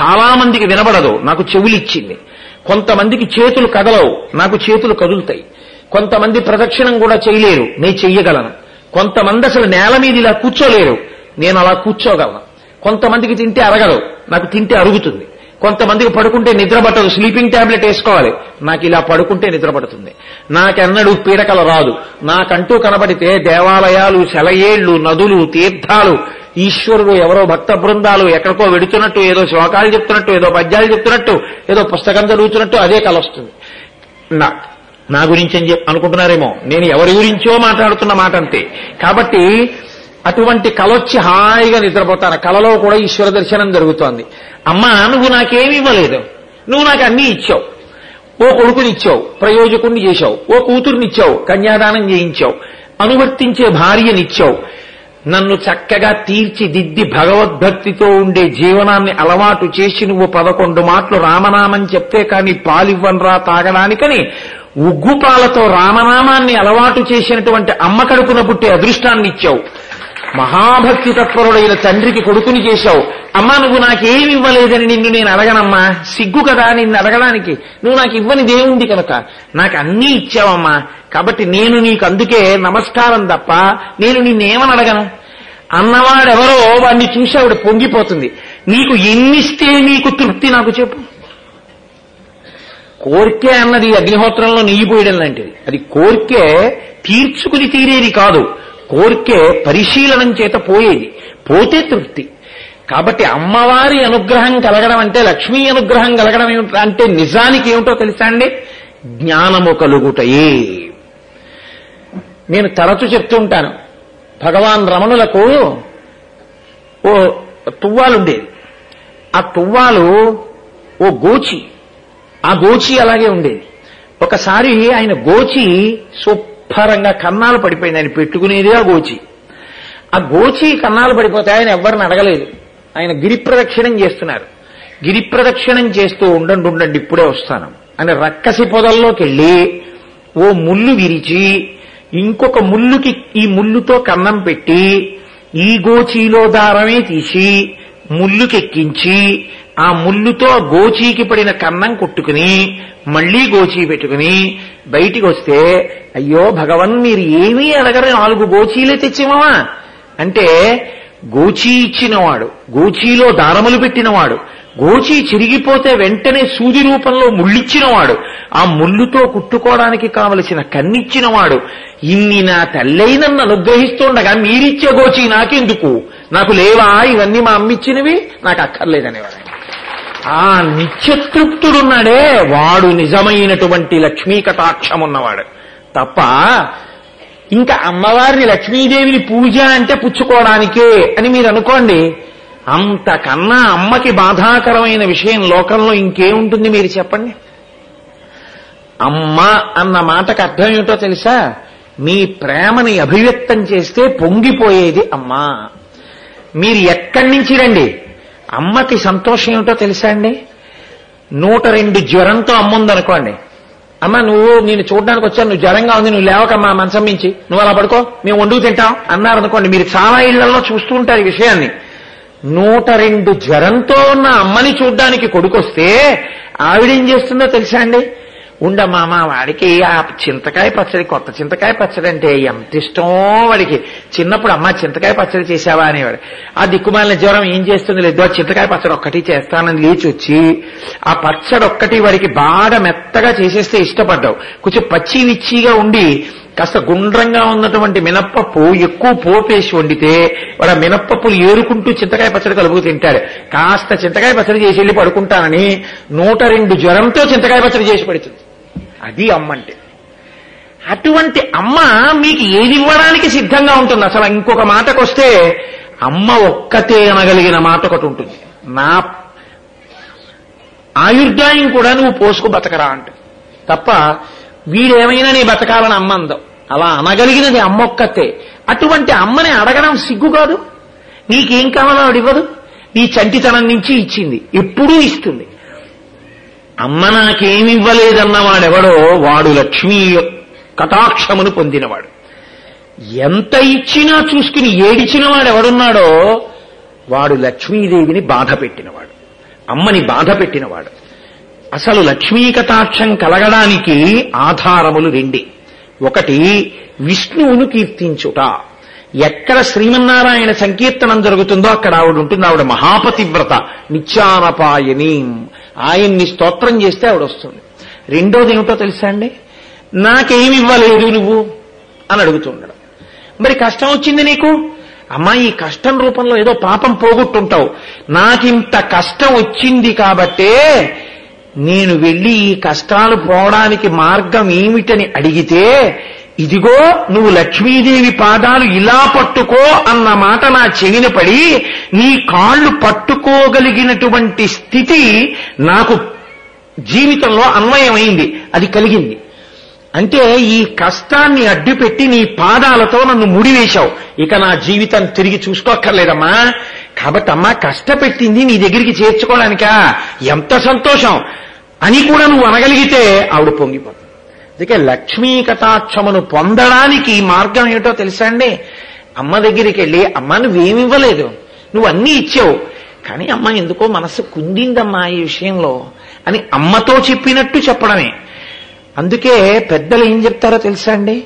చాలా మందికి వినబడదు. నాకు చెవులు ఇచ్చింది కొంతమందికి చేతులు కదలవు. నాకు చేతులు కదులుతాయి. కొంతమంది ప్రదక్షిణం కూడా చేయలేరు. నేను చెయ్యగలను. కొంతమంది అసలు నేల మీద ఇలా కూర్చోలేరు. నేను అలా కూర్చోగలను. కొంతమందికి తింటే అరగదు. నాకు తింటే అరుగుతుంది. కొంతమందికి పడుకుంటే నిద్ర పట్టదు. స్లీపింగ్ టాబ్లెట్ వేసుకోవాలి. నాకు ఇలా పడుకుంటే నిద్ర పడుతుంది. నాకెన్నడూ పీడకల రాదు. నాకంటూ కనబడితే దేవాలయాలు సెలయేళ్ళు నదులు తీర్థాలు ఈశ్వరుడు ఎవరో భక్త బృందాలు ఎక్కడికో వెడుతున్నట్టు ఏదో శ్లోకాలు చెప్తున్నట్టు ఏదో పద్యాలు చెప్తున్నట్టు ఏదో పుస్తకం చదువుతున్నట్టు అదే కలొస్తుంది నా నా గురించి అని చెప్పి అనుకుంటున్నారేమో. నేను ఎవరి గురించో మాట్లాడుతున్న మాట అంతే. కాబట్టి అటువంటి కలొచ్చి హాయిగా నిద్రపోతాను. కలలో కూడా ఈశ్వర దర్శనం జరుగుతోంది. అమ్మా నువ్వు నాకేమి ఇవ్వలేదు. నువ్వు నాకు అన్నీ ఇచ్చావు. ఓ కొడుకునిచ్చావు ప్రయోజకుణ్ణి చేశావు. ఓ కూతుర్నిచ్చావు కన్యాదానం చేయించావు. అనువర్తించే భార్యనిచ్చావు నన్ను చక్కగా తీర్చిదిద్ది భగవద్భక్తితో ఉండే జీవనాన్ని అలవాటు చేసి నువ్వు పదకొండు మాటలు రామనామని చెప్తే కానీ పాలివ్వనరా తాగడానికని ఉగ్గుపాలతో రామనామాన్ని అలవాటు చేసినటువంటి అమ్మ కడుపున పుట్టే అదృష్టాన్ని ఇచ్చావు. మహాభక్తితత్పరుడైన తండ్రికి కొడుకుని చేశావు. అమ్మా నువ్వు నాకేమి ఇవ్వలేదని నిన్ను నేను అడగనమ్మా. సిగ్గు కదా నిన్ను అడగడానికి. నువ్వు నాకు ఇవ్వని దేవుంది కనుక. నాకు అన్నీ ఇచ్చావమ్మా. కాబట్టి నేను నీకు అందుకే నమస్కారం తప్ప నేను నిన్నేమని అడగను? అన్నవాడెవరో వాడిని చూసి ఆవిడ పొంగిపోతుంది. నీకు ఎన్నిస్తే నీకు తృప్తి నాకు చెప్పు. కోరికే అన్నది అగ్నిహోత్రంలో నెయ్యి పోయడం లాంటిది. అది కోరికే తీర్చుకుని తీరేది కాదు. కోరికే పరిశీలనం చేత పోయేది. పోతే తృప్తి. కాబట్టి అమ్మవారి అనుగ్రహం కలగడం అంటే లక్ష్మీ అనుగ్రహం కలగడం అంటే నిజానికి ఏమిటో తెలుసా అండి? జ్ఞానము కలుగుటయే. నేను తరచు చెప్తుంటాను భగవాన్ రమణులకు ఓ తువ్వాలుండేది ఆ తువ్వాలు ఓ గోచి. ఆ గోచి అలాగే ఉండేది ఒకసారి ఆయన గోచి శుభ్రంగా కన్నాలు పడిపోయింది. ఆయన పెట్టుకునేది ఆ గోచి. ఆ గోచి కన్నాలు పడిపోతే ఆయన ఎవరిని అడగలేదు. ఆయన గిరి ప్రదక్షిణం చేస్తున్నారు. గిరి ప్రదక్షిణం చేస్తూ ఉండండి ఉండండి ఇప్పుడే వస్తాను. అని రక్కసి పొదల్లోకి వెళ్ళి ఓ ముళ్ళు విరిచి ఇంకొక ముళ్ళుకి ఈ ముళ్ళుతో కన్నం పెట్టి ఈ గోచీలో దారమే తీసి ముల్లుకెక్కించి ఆ ముల్లుతో గోచీకి పడిన కన్నం కొట్టుకుని మళ్ళీ గోచీ పెట్టుకుని బయటికి వస్తే అయ్యో భగవన్ మీరు ఏమీ అడగరు నాలుగు గోచీలే తెచ్చిమావా అంటే గోచీ ఇచ్చినవాడు గోచీలో దారములు పెట్టినవాడు గోచీ చిరిగిపోతే వెంటనే సూది రూపంలో ముళ్ళిచ్చినవాడు ఆ ముళ్ళుతో కుట్టుకోవడానికి కావలసిన కన్నిచ్చినవాడు ఇన్ని నా తల్లై నన్ను అనుగ్రహిస్తుండగా మీరిచ్చే గోచీ నాకెందుకు? నాకు లేవా? ఇవన్నీ మా అమ్మిచ్చినవి? నాకు అక్కర్లేదనేవాడు ఆయన. ఆ నిత్యతృప్తుడున్నాడే. వాడు నిజమైనటువంటి లక్ష్మీ కటాక్షం ఉన్నవాడు తప్ప ఇంకా అమ్మవారిని లక్ష్మీదేవిని పూజ అంటే పుచ్చుకోవడానికే అని మీరు అనుకోండి అంతకన్నా అమ్మకి బాధాకరమైన విషయం లోకంలో ఇంకేముంటుంది మీరు చెప్పండి? అమ్మ అన్న మాటకు అర్థం ఏమిటో తెలుసా? మీ ప్రేమని అభివ్యక్తం చేస్తే పొంగిపోయేది అమ్మా. మీరు ఎక్కడి నుంచి రండి? అమ్మకి సంతోషం ఏమిటో తెలుసా అండి? నూట రెండు జ్వరంతో అమ్మ ఉందనుకోండి అమ్మ నువ్వు నేను చూడడానికి వచ్చాను నువ్వు జ్వరంగా ఉంది నువ్వు లేవకమ్మా మనసం మించి. నువ్వు అలా పడుకో మేము వండుకు తింటాం అన్నారు అనుకోండి మీరు చాలా ఇళ్ళలో చూస్తూ ఉంటారు ఈ విషయాన్ని. నూట రెండు జ్వరంతో ఉన్న అమ్మని చూడ్డానికి కొడుకొస్తే ఆవిడేం చేస్తుందో తెలుసా అండి? ఉండమ్మా మా వాడికి ఆ చింతకాయ పచ్చడి కొత్త చింతకాయ పచ్చడి అంటే ఎంత ఇష్టం వాడికి? చిన్నప్పుడు అమ్మ చింతకాయ పచ్చడి చేసావా అనేవాడు. ఆ దిక్కుమాలిన జ్వరం ఏం చేస్తుంది లేదు ఆ చింతకాయ పచ్చడి ఒక్కటి చేస్తానని లేచి వచ్చి ఆ పచ్చడి ఒక్కటి వాడికి బాగా మెత్తగా చేసేస్తే ఇష్టపడ్డావు. కొంచెం పచ్చి విచ్చిగా ఉండి కాస్త గుండ్రంగా ఉన్నటువంటి మినప్పప్పు ఎక్కువ పోపేసి వండితే వాడు ఆ మినప్పప్పులు ఏరుకుంటూ చింతకాయ పచ్చడి కలుపుకు తింటాడు. కాస్త చింతకాయ పచ్చడి చేసి వెళ్ళి పడుకుంటానని నూట రెండు జ్వరంతో చింతకాయ పచ్చడి చేసి పడుతుంది. అది అమ్మ అంటే అటువంటి అమ్మ మీకు ఏది ఇవ్వడానికి సిద్ధంగా ఉంటుంది? అసలు ఇంకొక మాటకు వస్తే అమ్మ ఒక్కతే అనగలిగిన మాట ఒకటి ఉంటుంది. నా ఆయుర్దాయం కూడా నువ్వు పోసుకు బతకరా అంట. తప్ప వీడేమైనా నీ బతకాలని అమ్మ అందం. అలా అనగలిగినది అమ్మ ఒక్కతే. అటువంటి అమ్మని అడగడం సిగ్గు కాదు? నీకేం కావాలో ఆవిడ ఇవ్వదు? నీ చంటితనం నుంచి ఇచ్చింది. ఎప్పుడూ ఇస్తుంది. అమ్మ నాకేమివ్వలేదన్నవాడెవడో వాడెవడో వాడు లక్ష్మీ కటాక్షమును పొందినవాడు. ఎంత ఇచ్చినా చూసుకుని ఏడిచిన వాడెవడున్నాడో వాడు లక్ష్మీదేవిని బాధ పెట్టినవాడు. అమ్మని బాధ పెట్టినవాడు. అసలు లక్ష్మీ కటాక్షం కలగడానికి ఆధారములు రెండే. ఒకటి విష్ణువును కీర్తించుట. ఎక్కడ శ్రీమన్నారాయణ సంకీర్తనం జరుగుతుందో అక్కడ ఆవిడ ఉంటుంది? ఆవిడ మహాపతివ్రత. నిత్యానపాయని. ఆయన్ని స్తోత్రం చేస్తే ఆవిడ వస్తుంది రెండోది ఏమిటో తెలుసా అండి? నాకేమి ఇవ్వలేదు నువ్వు? అని అడుగుతుండడం. మరి కష్టం వచ్చింది నీకు? అమ్మా ఈ కష్టం రూపంలో ఏదో పాపం పోగొట్టుంటావు. నాకింత కష్టం వచ్చింది కాబట్టే నేను వెళ్ళి ఈ కష్టాలు పోవడానికి మార్గం ఏమిటని అడిగితే ఇదిగో నువ్వు లక్ష్మీదేవి పాదాలు ఇలా పట్టుకో అన్న మాట నా చెవిన పడి నీ కాళ్ళు పట్టుకోగలిగినటువంటి స్థితి నాకు జీవితంలో అన్వయమైంది. అది కలిగింది. అంటే ఈ కష్టాన్ని అడ్డుపెట్టి నీ పాదాలతో నన్ను ముడివేశావు. ఇక నా జీవితం తిరిగి చూసుకోక్కర్లేదమ్మా. కాబట్టి అమ్మా కష్టపెట్టింది నీ దగ్గరికి చేర్చుకోవడానికా? ఎంత సంతోషం! అని కూడా నువ్వు అనగలిగితే ఆవిడ పొంగిపోతుంది. అందుకే లక్ష్మీ కటాక్షమును పొందడానికి మార్గం ఏమిటో తెలుసా అండి అమ్మ దగ్గరికి వెళ్ళి అమ్మ నువ్వేమి ఇవ్వలేదు నువ్వు అన్నీ ఇచ్చావు. కానీ అమ్మ ఎందుకో మనసు కుందిందమ్మా ఈ విషయంలో అని అమ్మతో చెప్పినట్టు చెప్పడమే. అందుకే పెద్దలు ఏం చెప్తారో తెలుసా అండి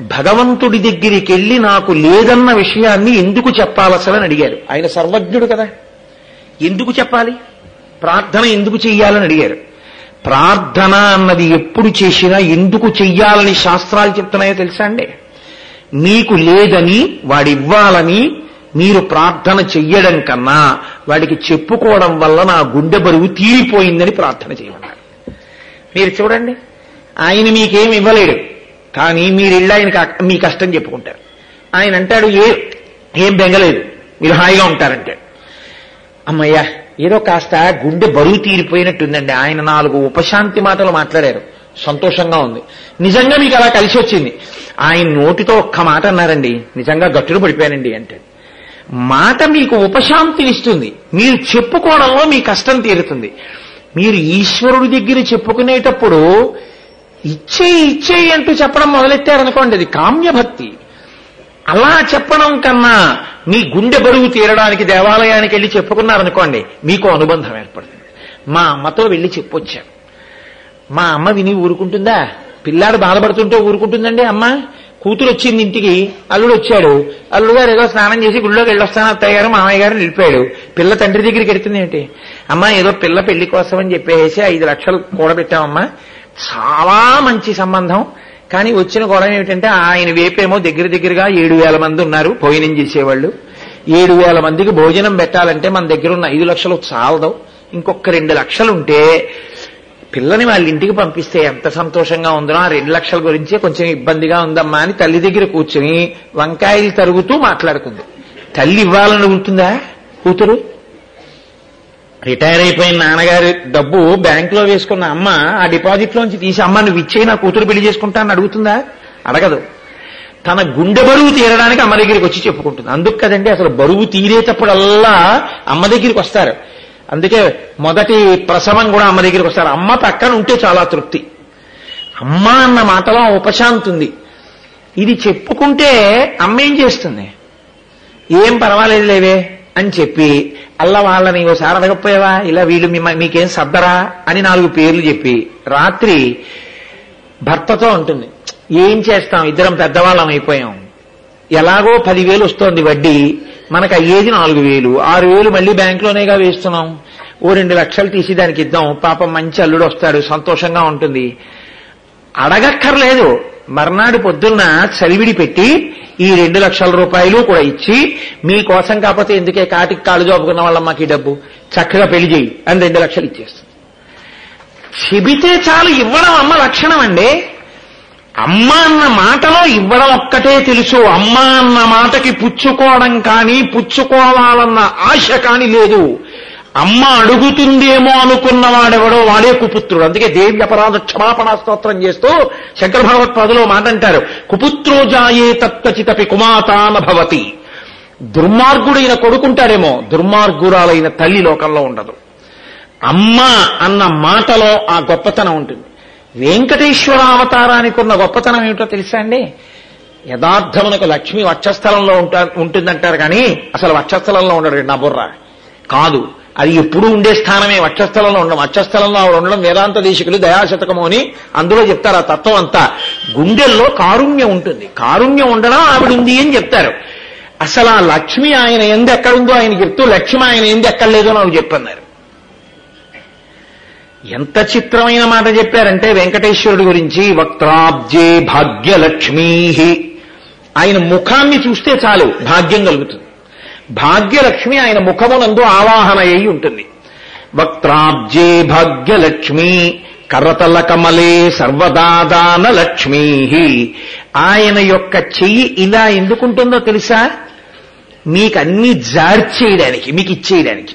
భగవంతుడి దగ్గరికి వెళ్ళి నాకు లేదన్న విషయాన్ని ఎందుకు చెప్పాలసలని అడిగారు. ఆయన సర్వజ్ఞుడు కదా. ఎందుకు చెప్పాలి? ప్రార్థన ఎందుకు చెయ్యాలని అడిగారు. ప్రార్థన అన్నది ఎప్పుడు చేసినా ఎందుకు చెయ్యాలని శాస్త్రాలు చెప్తున్నాయో తెలుసా అండి? మీకు లేదని వాడివ్వాలని మీరు ప్రార్థన చెయ్యడం కన్నా వాడికి చెప్పుకోవడం వల్ల నా గుండె బరువు తీరిపోయిందని ప్రార్థన చేయమన్నాడు మీరు చూడండి ఆయన మీకేం ఇవ్వలేడు కానీ మీరు ఇళ్ళ ఆయనకి మీ కష్టం చెప్పుకుంటారు. ఆయన అంటాడు ఏ ఏం బెంగలేదు మీరు హాయిగా ఉంటారంటాడు అమ్మయ్యా ఏదో కాస్త గుండె బరువు తీరిపోయినట్టుందండి. ఆయన నాలుగు ఉపశాంతి మాటలు మాట్లాడారు. సంతోషంగా ఉంది. నిజంగా మీకు అలా కలిసి వచ్చింది. ఆయన నోటితో ఒక్క మాట అన్నారండి. నిజంగా గట్టును పడిపోయానండి అంటే. మాట మీకు ఉపశాంతినిస్తుంది. మీరు చెప్పుకోవడంలో మీ కష్టం తీరుతుంది. మీరు ఈశ్వరుడి దగ్గర చెప్పుకునేటప్పుడు ఇచ్చే ఇచ్చే అంటూ చెప్పడం మొదలెట్టారనుకోండి అది కామ్యభక్తి. అలా చెప్పడం కన్నా మీ గుండె బరువు తీరడానికి దేవాలయానికి వెళ్ళి చెప్పుకున్నారనుకోండి మీకు అనుబంధం ఏర్పడుతుంది. మా అమ్మతో వెళ్ళి చెప్పొచ్చాను మా అమ్మ విని ఊరుకుంటుందా? పిల్లాడు బాధపడుతుంటే ఊరుకుంటుందండి అమ్మ? కూతురు వచ్చింది ఇంటికి అల్లుడు వచ్చాడు. అల్లుడు గారు ఏదో స్నానం చేసి గుళ్ళోకి వెళ్ళొస్తాను అత్తయ్య గారు మామయ్య గారు నిలిపాడు. పిల్ల తండ్రి దగ్గరికి వెళ్తుంది ఏంటి? అమ్మ ఏదో పిల్ల పెళ్ళి కోసం అని చెప్పేసి ఐదు లక్షలు కూడబెట్టామమ్మా. చాలా మంచి సంబంధం. కానీ వచ్చిన గొడవ ఏమిటంటే ఆయన వేపేమో దగ్గర దగ్గరగా ఏడు వేల మంది ఉన్నారు భోజనం చేసేవాళ్ళు. ఏడు వేల మందికి భోజనం పెట్టాలంటే మన దగ్గర ఉన్న ఐదు లక్షలు చాలదు. ఇంకొక రెండు లక్షలు ఉంటే పిల్లని వాళ్ళ ఇంటికి పంపిస్తే ఎంత సంతోషంగా ఉందో ఆ రెండు లక్షల గురించి కొంచెం ఇబ్బందిగా ఉందమ్మా అని తల్లి దగ్గర కూర్చుని వంకాయలు తరుగుతూ మాట్లాడుకుంది. తల్లి ఇవ్వాలని ఉంటుందా కూతురు? రిటైర్ అయిపోయిన నాన్నగారి డబ్బు బ్యాంక్లో వేసుకున్న అమ్మ ఆ డిపాజిట్ లోంచి తీసి అమ్మ నువ్వు ఇచ్చే నా కూతురు పెళ్ళి చేసుకుంటా అని అడుగుతుందా? అడగదు. తన గుండె బరువు తీరడానికి అమ్మ దగ్గరికి వచ్చి చెప్పుకుంటుంది. అందుకు కదండి అసలు బరువు తీరేటప్పుడల్లా అమ్మ దగ్గరికి వస్తారు. అందుకే మొదటి ప్రసవం కూడా అమ్మ దగ్గరికి వస్తారు. అమ్మ పక్కన ఉంటే చాలా తృప్తి. అమ్మ అన్న మాటలో ఉపశాంతి ఉంది. ఇది చెప్పుకుంటే అమ్మ ఏం చేస్తుంది? ఏం పర్వాలేదు లేవే. అని చెప్పి అల్ల వాళ్ళని ఓసారి అడగకపోయావా ఇలా వీళ్ళు మీకేం సర్దరా అని నాలుగు పేర్లు చెప్పి రాత్రి భర్తతో ఉంటుంది. ఏం చేస్తాం? ఇద్దరం పెద్దవాళ్ళం అయిపోయాం. ఎలాగో పదివేలు వస్తోంది వడ్డీ. మనకు అయ్యేది నాలుగు వేలు. ఆరు వేలు మళ్ళీ బ్యాంకులోనేగా వేస్తున్నాం. ఓ రెండు లక్షలు తీసి దానికి ఇద్దాం. పాపం మంచి అల్లుడు వస్తాడు. సంతోషంగా ఉంటుంది. అడగక్కర్లేదు. మర్నాడు పొద్దున్న చలివిడి పెట్టి ఈ రెండు లక్షల రూపాయలు కూడా ఇచ్చి మీకోసం కాకపోతే ఎందుకే కాటికి కాళ్ళు జోపుకున్న వాళ్ళ మాకు ఈ డబ్బు? చక్కగా పెళ్ళి చేయి అని రెండు లక్షలు ఇచ్చేస్తుంది. చెబితే చాలు ఇవ్వడం అమ్మ లక్షణం అండి. అమ్మ అన్న మాటలో ఇవ్వడం ఒక్కటే తెలుసు. అమ్మ అన్న మాటకి పుచ్చుకోవడం కానీ పుచ్చుకోవాలన్న ఆశ కానీ లేదు. అమ్మ అడుగుతుందేమో అనుకున్నవాడెవడో వాడే కుపుత్రుడు. అందుకే దేవి అపరాధ క్షమాపణ స్తోత్రం చేస్తూ శంకర భగవత్పాదులో మాట అంటారు. కుపుత్రో జాయే తత్వచితపి కుమాతాన భవతి. దుర్మార్గుడైన కొడుకుంటాడేమో దుర్మార్గురాలైన తల్లి లోకంలో ఉండదు. అమ్మ అన్న మాటలో ఆ గొప్పతనం ఉంటుంది. వెంకటేశ్వర అవతారానికి ఉన్న గొప్పతనం ఏమిటో తెలుసా అండి? యథార్థమునకు లక్ష్మి వక్షస్థలంలో ఉంటా ఉంటుందంటారు కానీ అసలు వక్షస్థలంలో ఉండడు నా బుర్ర. కాదు అది ఎప్పుడు ఉండే స్థానమే వక్షస్థలంలో ఉండడం. వక్షస్థలంలో ఆవిడ ఉండడం వేదాంత దేశికులు దయాశతకము అని అందులో చెప్తారు ఆ తత్వం అంతా. గుండెల్లో కారుణ్యం ఉంటుంది. కారుణ్యం ఉండడం ఆవిడ ఉంది అని చెప్తారు. అసలు ఆ లక్ష్మి ఆయన ఎందు ఎక్కడుందో ఆయన చెప్తూ లక్ష్మి ఆయన ఎందు ఎక్కడలేదో నాకు చెప్పన్నారు. ఎంత చిత్రమైన మాట చెప్పారంటే వెంకటేశ్వరుడి గురించి వక్త్రాబ్జే భాగ్యలక్ష్మీ. ఆయన ముఖాన్ని చూస్తే చాలు భాగ్యం కలుగుతుంది. భాగ్యలక్ష్మి ఆయన ముఖమునందు ఆవాహన అయి ఉంటుంది. వక్త్రాబ్జే భాగ్యలక్ష్మి కరతల కమలే సర్వదాదాన లక్ష్మీ ఆయన యొక్క చెయ్యి ఇలా ఎందుకుంటుందో తెలుసా? మీకు అన్ని జార్చేయడానికి మీకు ఇచ్చేయడానికి